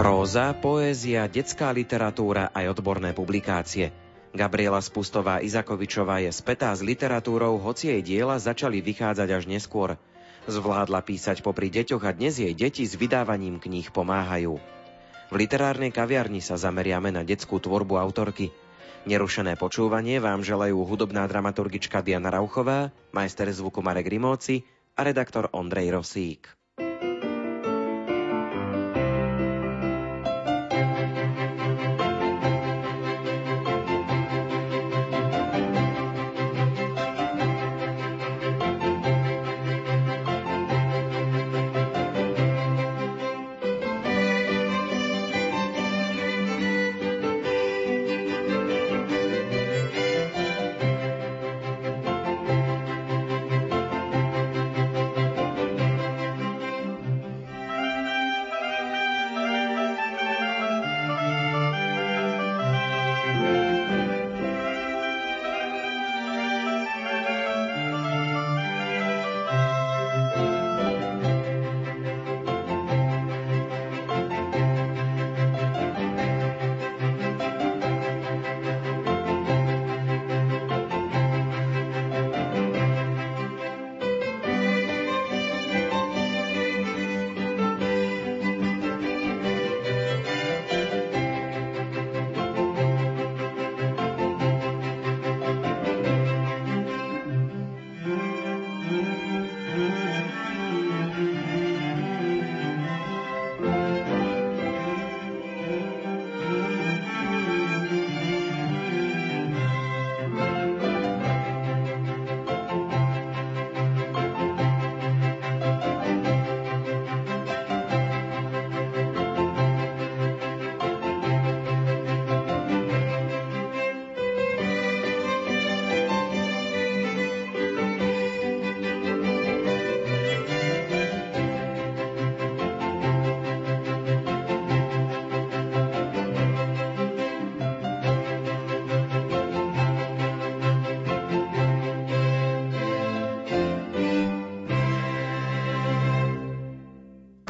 Próza, poézia, detská literatúra aj odborné publikácie. Gabriela Spustová Izakovičová je spätá s literatúrou, hoci jej diela začali vychádzať až neskôr. Zvládla písať popri deťoch a dnes jej deti s vydávaním kníh pomáhajú. V literárnej kaviarni sa zameriame na detskú tvorbu autorky. Nerušené počúvanie vám želajú hudobná dramaturgička Diana Rauchová, majster zvuku Marek Rimóci a redaktor Ondrej Rosík.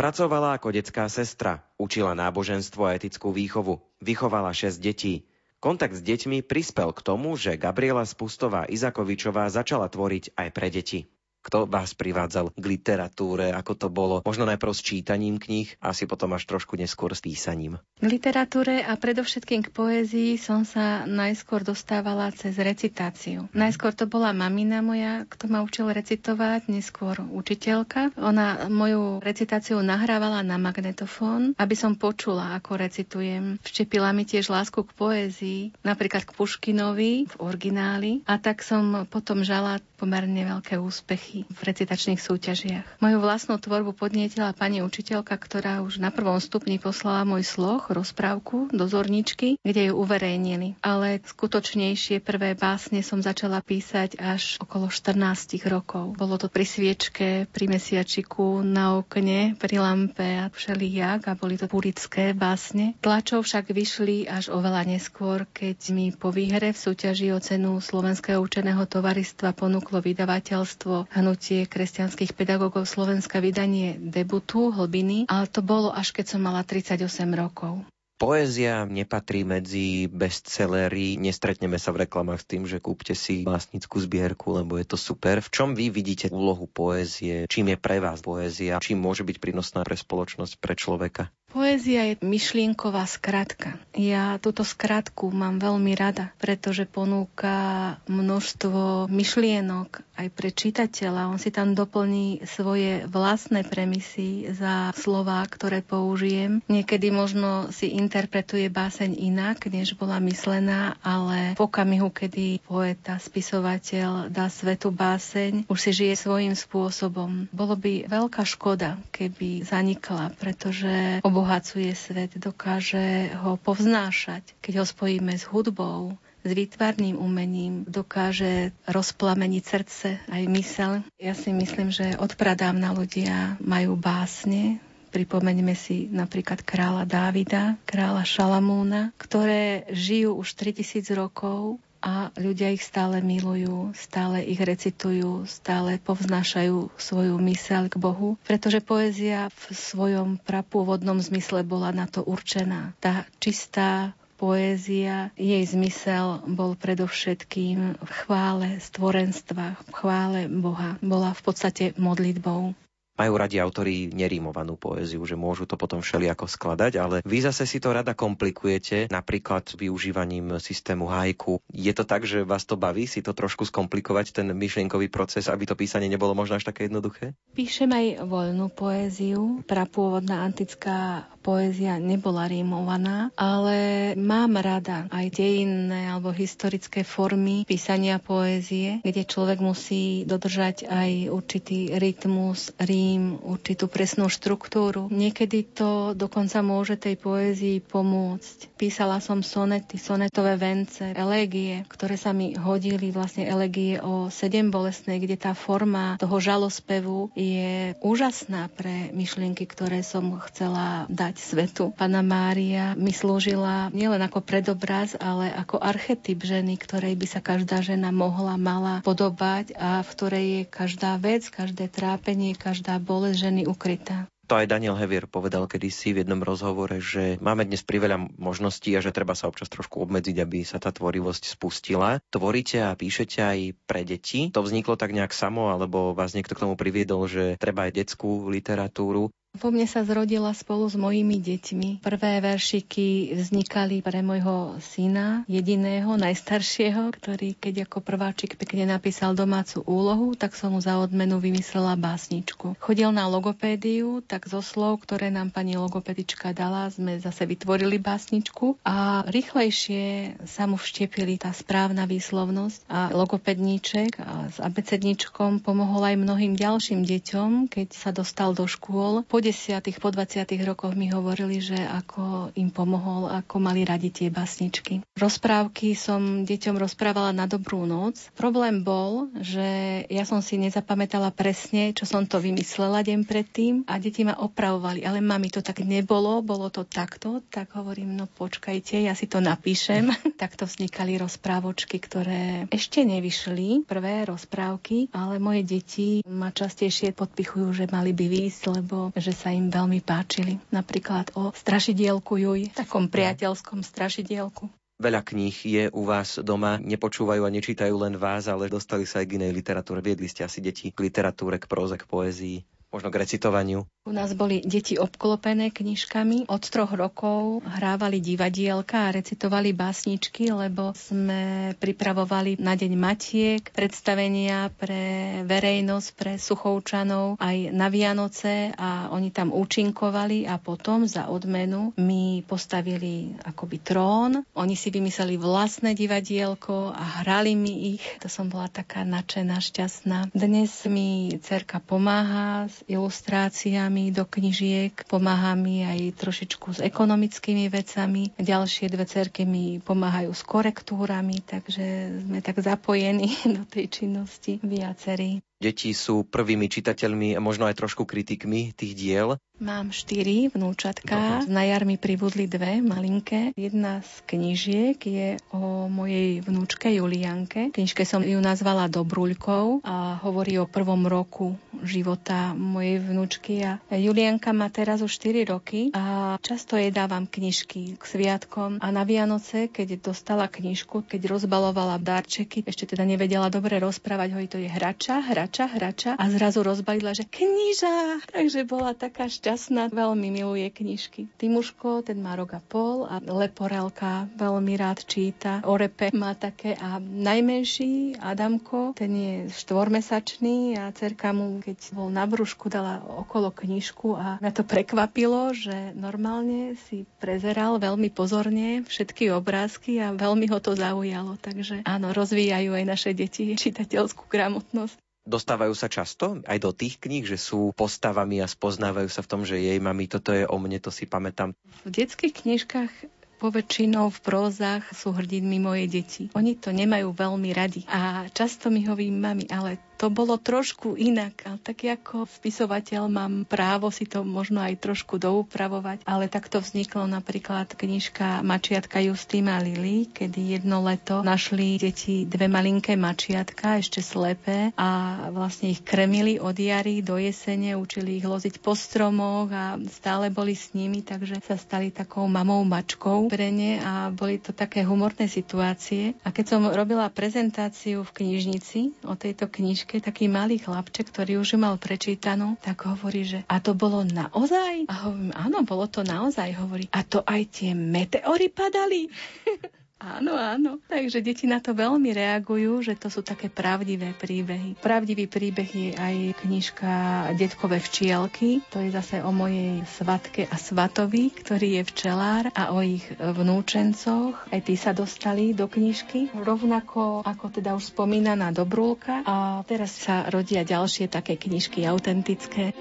Pracovala ako detská sestra, učila náboženstvo a etickú výchovu, vychovala 6 detí. Kontakt s deťmi prispel k tomu, že Gabriela Spustová Izakovičová začala tvoriť aj pre deti. Kto vás privádzal k literatúre? Ako to bolo? Možno najprv s čítaním kníh, asi potom až trošku neskôr s písaním. K literatúre a predovšetkým k poézii som sa najskôr dostávala cez recitáciu. Najskôr to bola mamina moja, kto ma učil recitovať, neskôr učiteľka. Ona moju recitáciu nahrávala na magnetofón, aby som počula, ako recitujem. Vštepila mi tiež lásku k poézii, napríklad k Puškinovi v origináli. A tak som potom žala pomerne veľké úspechy v recitačných súťažiach. Moju vlastnú tvorbu podnietila pani učiteľka, ktorá už na prvom stupni poslala môj sloh, rozprávku do zorničky, kde ju uverejnili. Ale skutočnejšie prvé básne som začala písať až okolo 14 rokov. Bolo to pri sviečke, pri mesiačiku, na okne, pri lampe a všelijak a boli to purické básne. Tlačov však vyšli až oveľa neskôr, keď mi po výhre v súťaži o cenu Slovenského učeného tovaristva ponúklo vydavateľstvo Hnutie kresťanských pedagógov Slovenska vydanie debutu Hlbiny, ale to bolo až keď som mala 38 rokov. Poézia nepatrí medzi bestsellery, nestretneme sa v reklamách s tým, že kúpte si básnickú zbierku, lebo je to super. V čom vy vidíte úlohu poézie? Čím je pre vás poézia? Čím môže byť prínosná pre spoločnosť, pre človeka? Poézia je myšlienková skratka. Ja túto skratku mám veľmi rada, pretože ponúka množstvo myšlienok aj pre čitateľa. On si tam doplní svoje vlastné premisy za slová, ktoré použijem. Niekedy možno si interpretuje báseň inak, než bola myslená, ale v okamihu, kedy poeta, spisovateľ dá svetu báseň, už si žije svojím spôsobom. Bolo by veľká škoda, keby zanikla, pretože obo obohacuje svet, dokáže ho povznášať. Keď ho spojíme s hudbou, s výtvarným umením dokáže rozplameniť srdce aj mysel. Ja si myslím, že od pradávna ľudia majú básne, Pripomeňme si napríklad kráľa Dávida, kráľa Šalamúna, ktoré žijú už 3000 rokov a ľudia ich stále milujú, stále ich recitujú, stále povznášajú svoju myseľ k Bohu, pretože poézia v svojom prapôvodnom zmysle bola na to určená. Tá čistá poézia, jej zmysel bol predovšetkým v chvále stvorenstva, v chvále Boha. Bola v podstate modlitbou majú radi autori nerímovanú poéziu, že môžu to potom všelijako skladať, ale vy zase si to rada komplikujete, napríklad využívaním systému hajku. Je to tak, že vás to baví si to trošku skomplikovať, ten myšlienkový proces, aby to písanie nebolo možno až také jednoduché? Píšem aj voľnú poéziu. Prapôvodná antická poézia nebola rímovaná, ale mám rada aj iné alebo historické formy písania poézie, kde človek musí dodržať aj určitý rytmus, rím, určitú presnú štruktúru. Niekedy to dokonca môže tej poézii pomôcť. Písala som sonety, sonetové vence, elégie, ktoré sa mi hodili, vlastne elégie o sedem bolestnej, kde tá forma toho žalospevu je úžasná pre myšlienky, ktoré som chcela dať dať svetu. Pana Mária mi slúžila nielen ako predobraz, ale ako archetyp ženy, ktorej by sa každá žena mohla, mala podobať a v ktorej je každá vec, každé trápenie, každá bolesť ženy ukrytá. To aj Daniel Hevier povedal kedysi v jednom rozhovore, že máme dnes priveľa možností a že treba sa občas trošku obmedziť, aby sa tá tvorivosť spustila. Tvoríte a píšete aj pre deti. To vzniklo tak nejak samo, alebo vás niekto k tomu priviedol, že treba aj detskú literatúru. Po mne sa zrodila spolu s mojimi deťmi. Prvé veršiky vznikali pre môjho syna, jediného, najstaršieho, ktorý keď ako prváčik pekne napísal domácu úlohu, tak som mu za odmenu vymyslela básničku. Chodil na logopédiu, tak zo slov, ktoré nám pani logopedička dala, sme zase vytvorili básničku a rýchlejšie sa mu vštepili tá správna výslovnosť a logopedníček a s abecedničkom pomohol aj mnohým ďalším deťom, keď sa dostal do škôl. Po 10. po 20. rokoch mi hovorili, že ako im pomohol, ako mali radi tie basničky. Rozprávky som deťom rozprávala na dobrú noc. Problém bol, že ja som si nezapamätala presne, čo som to vymyslela deň predtým a deti ma opravovali, ale mami to tak nebolo, bolo to takto, tak hovorím, no počkajte, ja si to napíšem. Takto vznikali rozprávočky, ktoré ešte nevyšli, prvé rozprávky, ale moje deti ma častejšie podpichujú, že mali by výjsť, lebo že že sa im veľmi páčili. Napríklad o strašidielku Juj, takom priateľskom strašidielku. Veľa kníh je u vás doma, nepočúvajú a nečítajú len vás, ale dostali sa aj k inej literatúre. Viedli ste asi deti k literatúre, k próze, k poézii možno k recitovaniu? U nás boli deti obklopené knižkami. Od troch rokov hrávali divadielka a recitovali básničky, lebo sme pripravovali na Deň Matiek predstavenia pre verejnosť, pre Suchovčanov aj na Vianoce a oni tam účinkovali a potom za odmenu mi postavili akoby trón. Oni si vymysleli vlastné divadielko a hrali mi ich. To som bola taká nadšená, šťastná. Dnes mi cerka pomáha s ilustráciami do knižiek, pomáha mi aj trošičku s ekonomickými vecami. Ďalšie dve cerky mi pomáhajú s korektúrami, takže sme tak zapojení do tej činnosti viacerí. Deti sú prvými čitateľmi a možno aj trošku kritikmi tých diel. Mám štyri vnúčatka. Uh-huh. Na jar mi pribudli dve malinké. Jedna z knižiek je o mojej vnúčke Julianke. Knižke som ju nazvala Dobruľkou a hovorí o prvom roku života mojej vnúčky. A Julianka má teraz už 4 roky a často jej dávam knižky k sviatkom. A na Vianoce, keď dostala knižku, keď rozbalovala darčeky, ešte teda nevedela dobre rozprávať, hojí to je hrača, hrača, hrača a zrazu rozbalila, že kniža. Takže bola taká šťastná, veľmi miluje knižky. Timuško, ten má rok a pol a Leporelka veľmi rád číta. Orepe má také a najmenší Adamko, ten je štvormesačný a cerka mu, keď bol na brúšku, dala okolo knižku a mňa to prekvapilo, že normálne si prezeral veľmi pozorne všetky obrázky a veľmi ho to zaujalo. Takže áno, rozvíjajú aj naše deti čitateľskú gramotnosť. Dostávajú sa často aj do tých kníh, že sú postavami a spoznávajú sa v tom, že jej mami, toto je o mne, to si pamätám. V detských knižkách poväčšinou v prózach sú hrdinmi moje deti. Oni to nemajú veľmi radi a často mi hoví mami, ale to bolo trošku inak. A tak ako spisovateľ mám právo si to možno aj trošku doupravovať, ale takto vzniklo napríklad knižka Mačiatka Justíma Lili, kedy jedno leto našli deti dve malinké mačiatka, ešte slepé a vlastne ich kremili od jary do jesene, učili ich loziť po stromoch a stále boli s nimi, takže sa stali takou mamou mačkou pre ne a boli to také humorné situácie. A keď som robila prezentáciu v knižnici o tejto knižke, taký malý chlapček, ktorý už mal prečítanú, tak hovorí, že a to bolo naozaj? A hovorím, áno, bolo to naozaj, hovorí. A to aj tie meteory padali? Áno, áno. Takže deti na to veľmi reagujú, že to sú také pravdivé príbehy. Pravdivý príbeh je aj knižka Detkové včielky. To je zase o mojej svatke a svatovi, ktorý je včelár a o ich vnúčencoch. Aj tí sa dostali do knižky. Rovnako ako teda už spomínaná Dobrulka. A teraz sa rodia ďalšie také knižky autentické.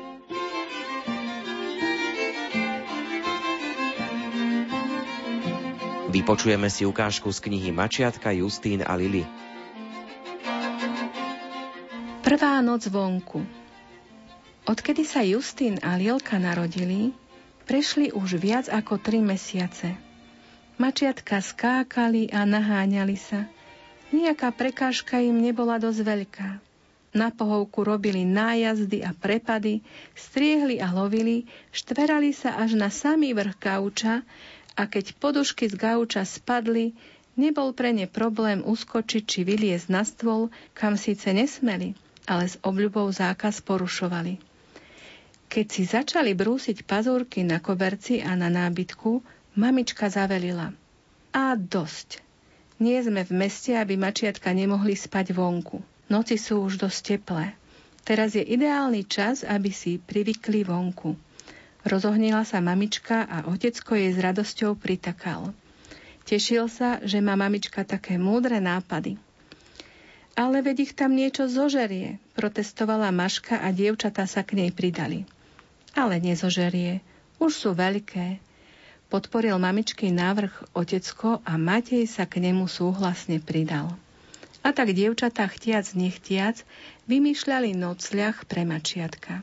Vypočujeme si ukážku z knihy Mačiatka, Justín a Lili. Prvá noc vonku Odkedy sa Justín a Lilka narodili, prešli už viac ako tri mesiace. Mačiatka skákali a naháňali sa. Nijaká prekážka im nebola dosť veľká. Na pohovku robili nájazdy a prepady, striehli a lovili, štverali sa až na samý vrch kauča, a keď podušky z gauča spadli, nebol pre ne problém uskočiť či vyliezť na stôl, kam síce nesmeli, ale s obľubou zákaz porušovali. Keď si začali brúsiť pazúrky na koberci a na nábytku, mamička zavelila. A dosť. Nie sme v meste, aby mačiatka nemohli spať vonku. Noci sú už dosť teplé. Teraz je ideálny čas, aby si privykli vonku. Rozohnila sa mamička a otecko jej s radosťou pritakal. Tešil sa, že má mamička také múdre nápady. Ale veď ich tam niečo zožerie, protestovala Maška a dievčatá sa k nej pridali. Ale nezožerie, už sú veľké. Podporil mamičky návrh otecko a Matej sa k nemu súhlasne pridal. A tak dievčatá chtiac nechtiac vymýšľali nocľah pre mačiatka.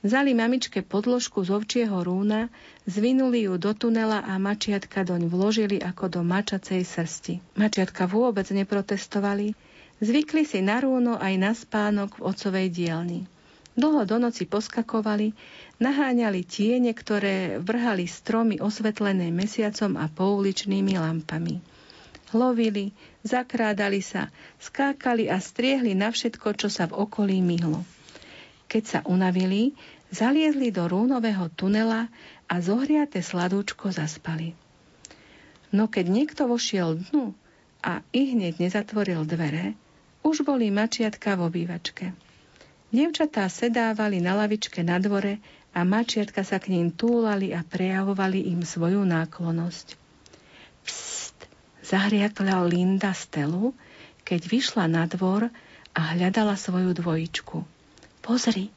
Vzali mamičke podložku z ovčieho rúna, zvinuli ju do tunela a mačiatka doň vložili ako do mačacej srsti. Mačiatka vôbec neprotestovali, zvykli si na rúno aj na spánok v ocovej dielni. Dlho do noci poskakovali, naháňali tiene, ktoré vrhali stromy osvetlené mesiacom a pouličnými lampami. Lovili, zakrádali sa, skákali a striehli na všetko, čo sa v okolí myhlo. Keď sa unavili, zaliezli do rúnového tunela a zohriate sladúčko zaspali. No keď niekto vošiel dnu a i hneď nezatvoril dvere, už boli mačiatka v obývačke. Dievčatá sedávali na lavičke na dvore a mačiatka sa k ním túlali a prejavovali im svoju náklonosť. Psst, zahriakla Linda Stelu, keď vyšla na dvor a hľadala svoju dvojičku. Pozri,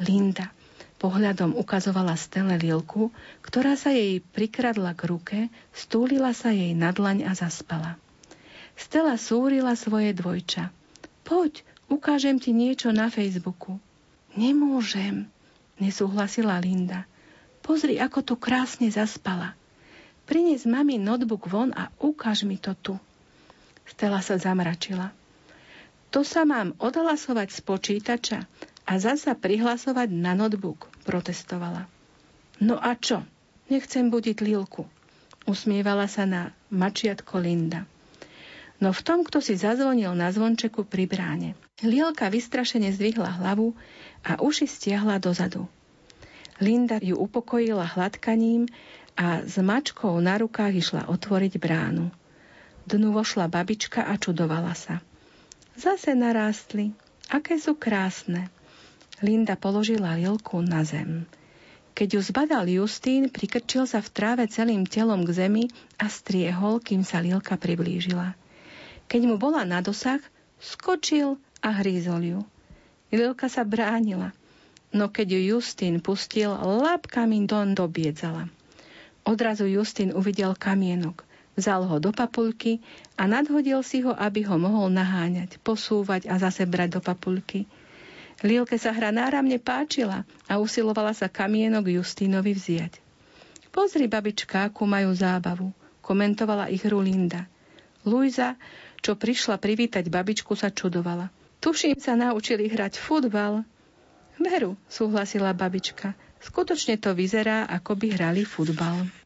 Linda pohľadom ukazovala Stele Lilku, ktorá sa jej prikradla k ruke, stúlila sa jej na dlaň a zaspala. Stela súrila svoje dvojča. Poď, ukážem ti niečo na Facebooku. Nemôžem, nesúhlasila Linda. Pozri, ako tu krásne zaspala. Prines mami notebook von a ukáž mi to tu. Stela sa zamračila. To sa mám odhlasovať z počítača a zasa prihlasovať na notebook, protestovala. No a čo? Nechcem budiť Lilku. Usmievala sa na mačiatko Linda. No v tom, kto si zazvonil na zvončeku pri bráne. Lielka vystrašene zdvihla hlavu a uši stiahla dozadu. Linda ju upokojila hladkaním a s mačkou na rukách išla otvoriť bránu. Dnu vošla babička a čudovala sa. Zase narástli. Aké sú krásne. Linda položila Lilku na zem. Keď ju zbadal Justín, prikrčil sa v tráve celým telom k zemi a striehol, kým sa Lilka priblížila. Keď mu bola na dosah, skočil a hrízol ju. Lilka sa bránila, no keď ju Justín pustil, lápkami don dobiedzala. Odrazu Justín uvidel kamienok. Vzal ho do papulky a nadhodil si ho, aby ho mohol naháňať, posúvať a zase brať do papulky. Lilke sa hra náramne páčila a usilovala sa kamienok Justínovi vziať. Pozri, babička, akú majú zábavu, komentovala ich hru Linda. Luisa, čo prišla privítať babičku, sa čudovala. Tuším sa naučili hrať futbal. Veru, súhlasila babička. Skutočne to vyzerá, ako by hrali futbal.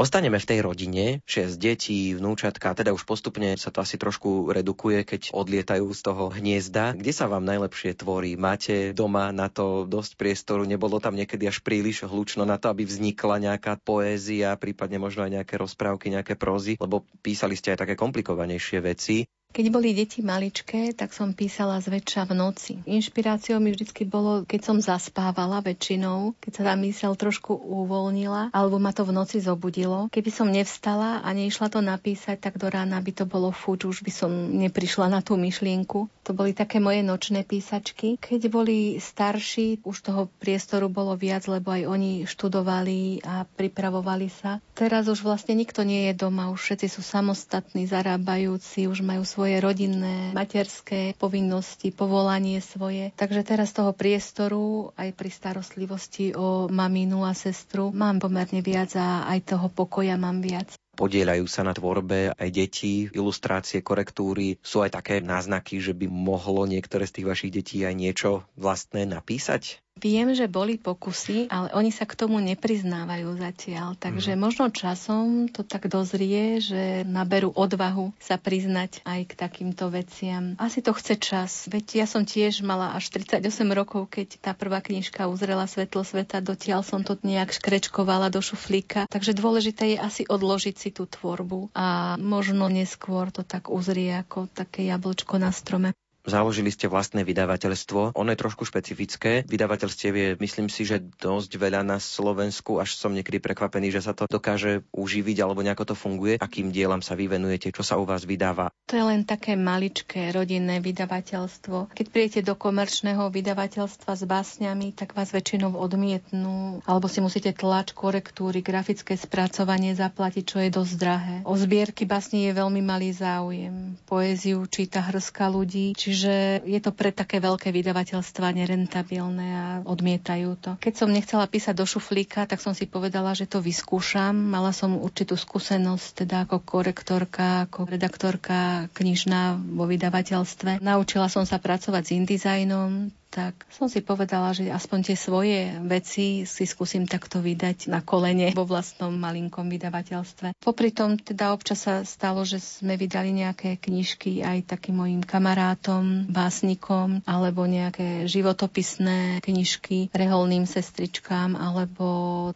Ostaneme v tej rodine, 6 detí, vnúčatka, teda už postupne sa to asi trošku redukuje, keď odlietajú z toho hniezda. Kde sa vám najlepšie tvorí? Máte doma na to dosť priestoru? Nebolo tam niekedy až príliš hlučno na to, aby vznikla nejaká poézia, prípadne možno aj nejaké rozprávky, nejaké prózy? Lebo písali ste aj také komplikovanejšie veci. Keď boli deti maličké, tak som písala zväčša v noci. Inšpiráciou mi vždy bolo, keď som zaspávala väčšinou, keď sa tá mysel trošku uvoľnila, alebo ma to v noci zobudilo. Keby som nevstala a neišla to napísať, tak do rána by to bolo fuč, už by som neprišla na tú myšlienku. To boli také moje nočné písačky. Keď boli starší, už toho priestoru bolo viac, lebo aj oni študovali a pripravovali sa. Teraz už vlastne nikto nie je doma, už všetci sú samostatní, zarábajúci, už majú svoj svoje rodinné, materské povinnosti, povolanie svoje. Takže teraz toho priestoru aj pri starostlivosti o maminu a sestru mám pomerne viac a aj toho pokoja mám viac podielajú sa na tvorbe aj deti, ilustrácie, korektúry. Sú aj také náznaky, že by mohlo niektoré z tých vašich detí aj niečo vlastné napísať? Viem, že boli pokusy, ale oni sa k tomu nepriznávajú zatiaľ. Takže mm. možno časom to tak dozrie, že naberú odvahu sa priznať aj k takýmto veciam. Asi to chce čas. Veď ja som tiež mala až 38 rokov, keď tá prvá knižka uzrela svetlo sveta. Dotiaľ som to nejak škrečkovala do šuflíka. Takže dôležité je asi odložiť si tú tvorbu a možno neskôr to tak uzrie ako také jablčko na strome. Založili ste vlastné vydavateľstvo. Ono je trošku špecifické. Vydavateľstiev je, myslím si, že dosť veľa na Slovensku, až som niekedy prekvapený, že sa to dokáže uživiť alebo nejako to funguje. Akým dielam sa vyvenujete, čo sa u vás vydáva? To je len také maličké rodinné vydavateľstvo. Keď príjete do komerčného vydavateľstva s básňami, tak vás väčšinou odmietnú, alebo si musíte tlač, korektúry, grafické spracovanie zaplatiť, čo je dosť drahé. O zbierky básni je veľmi malý záujem. Poéziu číta hrska ľudí, čiže je to pre také veľké vydavateľstva nerentabilné a odmietajú to. Keď som nechcela písať do šuflíka, tak som si povedala, že to vyskúšam. Mala som určitú skúsenosť teda ako korektorka, ako redaktorka knižná vo vydavateľstve. Naučila som sa pracovať s InDesignom, tak som si povedala, že aspoň tie svoje veci si skúsim takto vydať na kolene vo vlastnom malinkom vydavateľstve. Popri tom teda občas sa stalo, že sme vydali nejaké knižky aj takým mojim kamarátom, básnikom, alebo nejaké životopisné knižky reholným sestričkám, alebo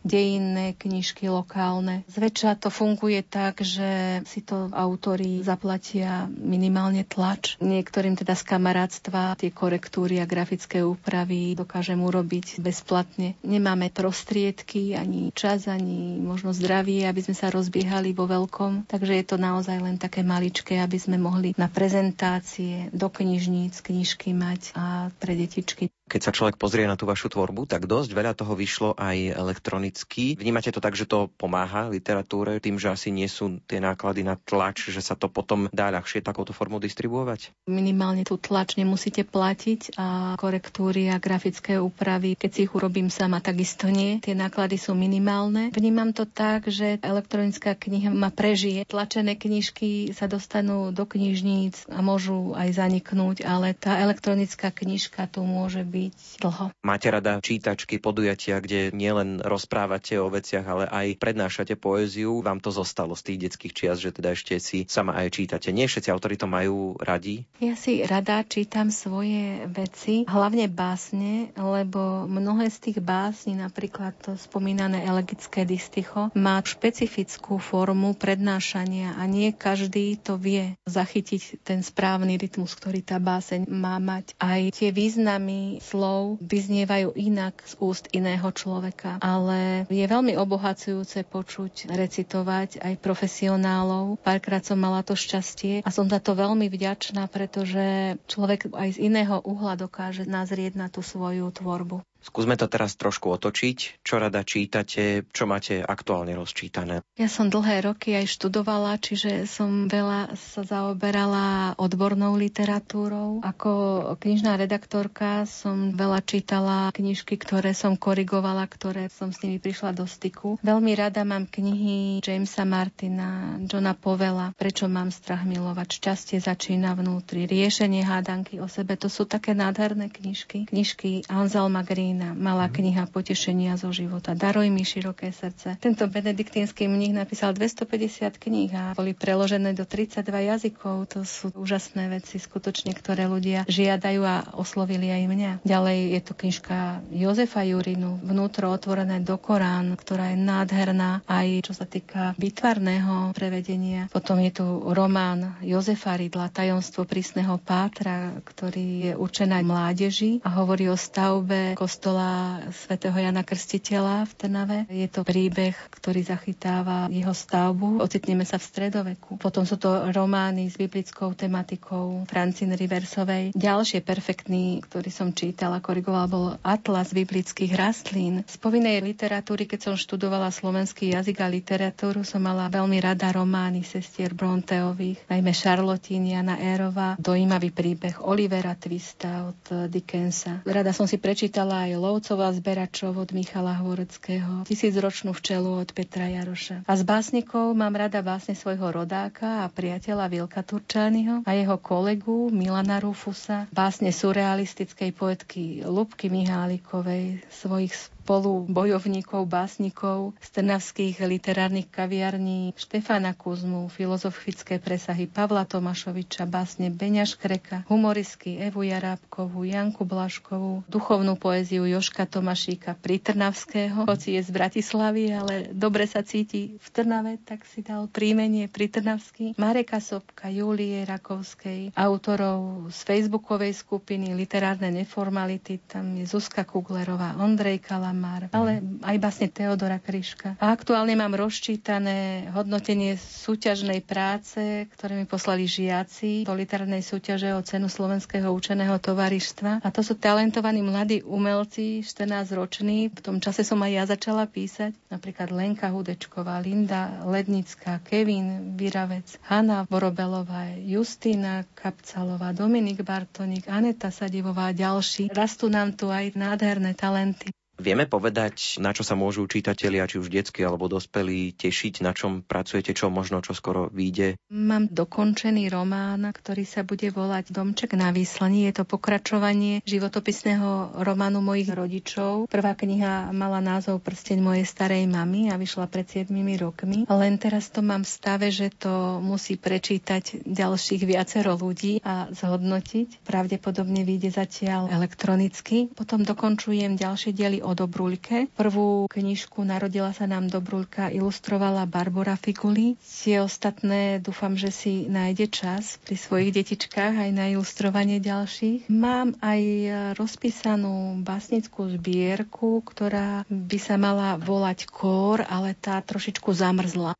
dejinné knižky lokálne. Zväčša to funguje tak, že si to autori zaplatia minimálne tlač. Niektorým teda z kamarátstva tie korektúry a grafické technické úpravy dokážem urobiť bezplatne. Nemáme prostriedky, ani čas, ani možno zdravie, aby sme sa rozbiehali vo veľkom. Takže je to naozaj len také maličké, aby sme mohli na prezentácie do knižníc knižky mať a pre detičky. Keď sa človek pozrie na tú vašu tvorbu, tak dosť veľa toho vyšlo aj elektronicky. Vnímate to tak, že to pomáha literatúre tým, že asi nie sú tie náklady na tlač, že sa to potom dá ľahšie takouto formou distribuovať? Minimálne tú tlač nemusíte platiť a korektúry a grafické úpravy, keď si ich urobím sama, takisto nie. Tie náklady sú minimálne. Vnímam to tak, že elektronická kniha ma prežije. Tlačené knižky sa dostanú do knižníc a môžu aj zaniknúť, ale tá elektronická knižka tu môže byť dlho. Máte rada čítačky, podujatia, kde nielen rozprávate o veciach, ale aj prednášate poéziu. Vám to zostalo z tých detských čias, že teda ešte si sama aj čítate. Nie všetci autori to majú radi? Ja si rada čítam svoje veci, hlavne básne, lebo mnohé z tých básní, napríklad to spomínané elegické dysticho, má špecifickú formu prednášania a nie každý to vie zachytiť ten správny rytmus, ktorý tá báseň má mať. Aj tie významy slov vyznievajú inak z úst iného človeka. Ale je veľmi obohacujúce počuť, recitovať aj profesionálov. Párkrát som mala to šťastie a som za to veľmi vďačná, pretože človek aj z iného uhla dokáže nazrieť na tú svoju tvorbu. Skúsme to teraz trošku otočiť. Čo rada čítate, čo máte aktuálne rozčítané? Ja som dlhé roky aj študovala, čiže som veľa sa zaoberala odbornou literatúrou. Ako knižná redaktorka som veľa čítala knižky, ktoré som korigovala, ktoré som s nimi prišla do styku. Veľmi rada mám knihy Jamesa Martina, Johna Povela, Prečo mám strach milovať, Šťastie začína vnútri, Riešenie hádanky o sebe. To sú také nádherné knižky. Knižky Anselma Green Martina, malá mhm. kniha potešenia zo života. Daruj mi široké srdce. Tento benediktínsky mních napísal 250 kníh a boli preložené do 32 jazykov. To sú úžasné veci, skutočne, ktoré ľudia žiadajú a oslovili aj mňa. Ďalej je to knižka Jozefa Jurinu, vnútro otvorené do Korán, ktorá je nádherná aj čo sa týka výtvarného prevedenia. Potom je tu román Jozefa Ridla, Tajomstvo prísneho pátra, ktorý je určený mládeži a hovorí o stavbe kostola kostola svätého Jana Krstiteľa v Trnave. Je to príbeh, ktorý zachytáva jeho stavbu. Ocitneme sa v stredoveku. Potom sú to romány s biblickou tematikou Francine Riversovej. Ďalšie perfektný, ktorý som čítala, korigoval, bol Atlas biblických rastlín. Z povinnej literatúry, keď som študovala slovenský jazyk a literatúru, som mala veľmi rada romány sestier Bronteových, najmä Charlotín Jana Érova, dojímavý príbeh Olivera Twista od Dickensa. Rada som si prečítala aj Lovcová zberačov od Michala Hvoreckého, Tisícročnú včelu od Petra Jaroša. A z básnikov mám rada básne svojho rodáka a priateľa Vilka Turčányho a jeho kolegu Milana Rufusa, básne surrealistickej poetky Lubky Mihálikovej, svojich spolu bojovníkov, básnikov z trnavských literárnych kaviarní Štefana Kuzmu, filozofické presahy Pavla Tomašoviča, básne Beňa Škreka, humoristky Evu Jarábkovú, Janku Blaškovú, duchovnú poéziu Joška Tomašíka pri Trnavského, hoci je z Bratislavy, ale dobre sa cíti v Trnave, tak si dal príjmenie pri Trnavský. Mareka Sobka, Julie Rakovskej, autorov z facebookovej skupiny Literárne neformality, tam je Zuzka Kuglerová, Ondrej Kalamár, ale aj básne Teodora Kryška. A aktuálne mám rozčítané hodnotenie súťažnej práce, ktoré mi poslali žiaci do literárnej súťaže o cenu Slovenského učeného tovarištva. A to sú talentovaní mladí umelci, 14 roční. V tom čase som aj ja začala písať. Napríklad Lenka Hudečková, Linda Lednická, Kevin Viravec, Hanna Borobelová, Justína Kapcalová, Dominik Bartonik, Aneta Sadivová a ďalší. Rastú nám tu aj nádherné talenty. Vieme povedať, na čo sa môžu čitatelia, či už detskí alebo dospelí, tešiť, na čom pracujete, čo možno čo skoro vyjde? Mám dokončený román, ktorý sa bude volať Domček na výslaní. Je to pokračovanie životopisného románu mojich rodičov. Prvá kniha mala názov Prsteň mojej starej mamy a vyšla pred 7 rokmi. Len teraz to mám v stave, že to musí prečítať ďalších viacero ľudí a zhodnotiť. Pravdepodobne vyjde zatiaľ elektronicky. Potom dokončujem ďalšie diely o Dobruľke. Prvú knižku Narodila sa nám Dobruľka ilustrovala Barbara Figuli. Tie ostatné dúfam, že si nájde čas pri svojich detičkách aj na ilustrovanie ďalších. Mám aj rozpísanú básnickú zbierku, ktorá by sa mala volať Kór, ale tá trošičku zamrzla.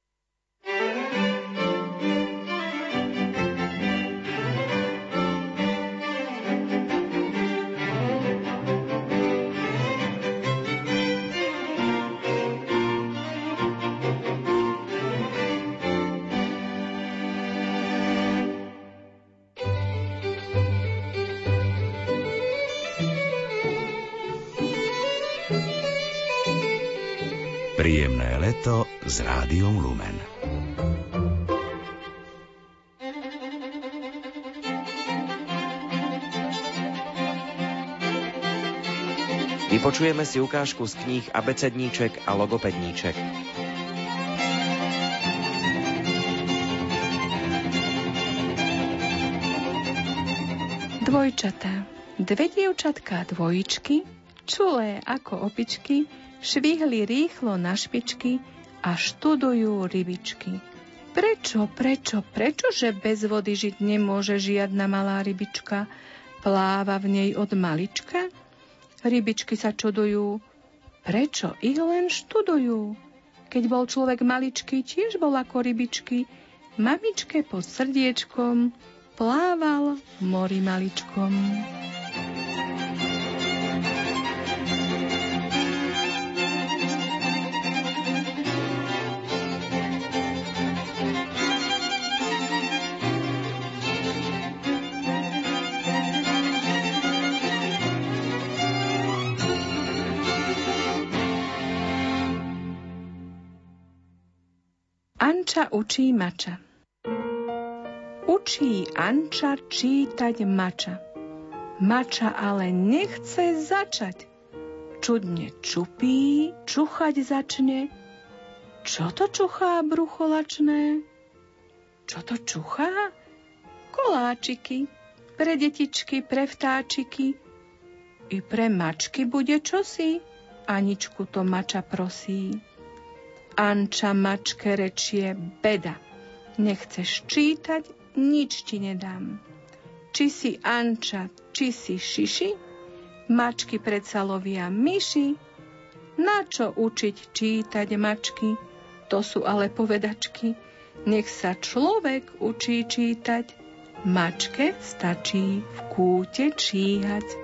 Leto s rádiom Lumen. Vypočujeme si ukážku z kníh Abecedníček a Logopedníček. Dvojčatá. Dve dievčatka dvojičky, čulé ako opičky, švihli rýchlo na špičky a študujú rybičky. Prečo, prečo, prečo, že bez vody žiť nemôže žiadna malá rybička? Pláva v nej od malička? Rybičky sa čudujú, prečo ich len študujú? Keď bol človek maličký, tiež bol ako rybičky. Mamičke pod srdiečkom plával mori maličkom. Anča učí mača. Učí Anča čítať mača. Mača ale nechce začať. Čudne čupí, čuchať začne. Čo to čuchá brucholačné? Čo to čuchá? Koláčiky. Pre detičky, pre vtáčiky. I pre mačky bude čosi. Aničku to mača prosí. Anča mačke rečie beda. Nechceš čítať, nič ti nedám. Či si Anča, či si Šiši, mačky predsa lovia myši, na čo učiť čítať mačky, to sú ale povedačky. Nech sa človek učí čítať, mačke stačí v kúte číhať.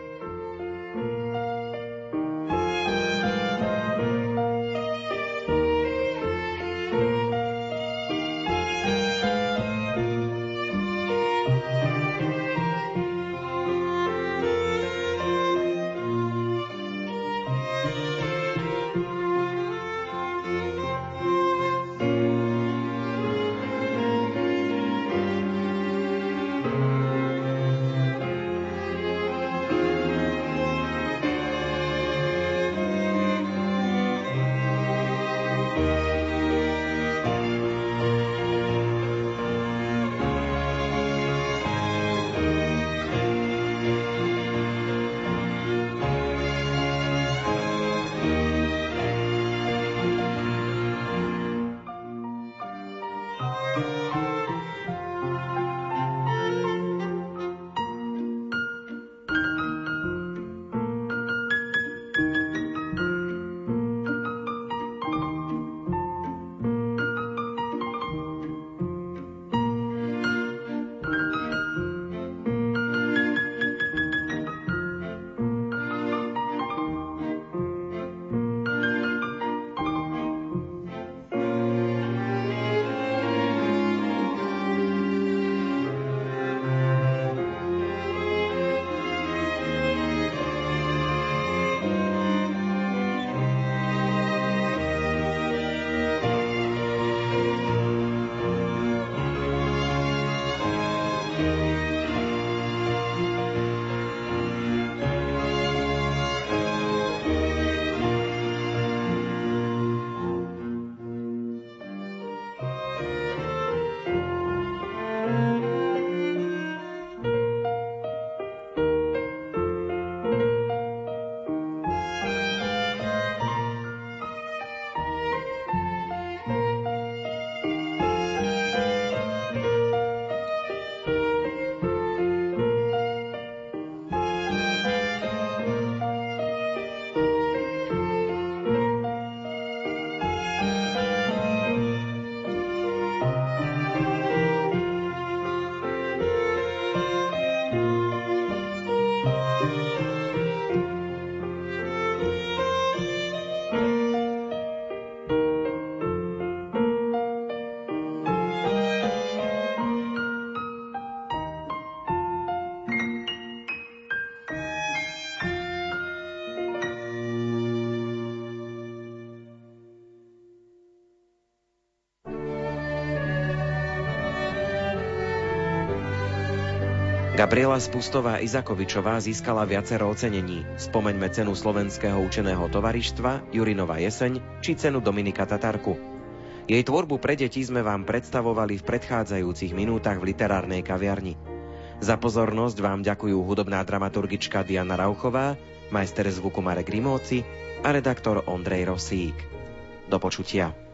Gabriela Spustová Izakovičová získala viacero ocenení. Spomeňme cenu Slovenského učeného tovarištva, Jurinova jeseň či cenu Dominika Tatarku. Jej tvorbu pre deti sme vám predstavovali v predchádzajúcich minútach v literárnej kaviarni. Za pozornosť vám ďakujú hudobná dramaturgička Diana Rauchová, majster zvuku Marek Rimóci a redaktor Ondrej Rosík. Do počutia.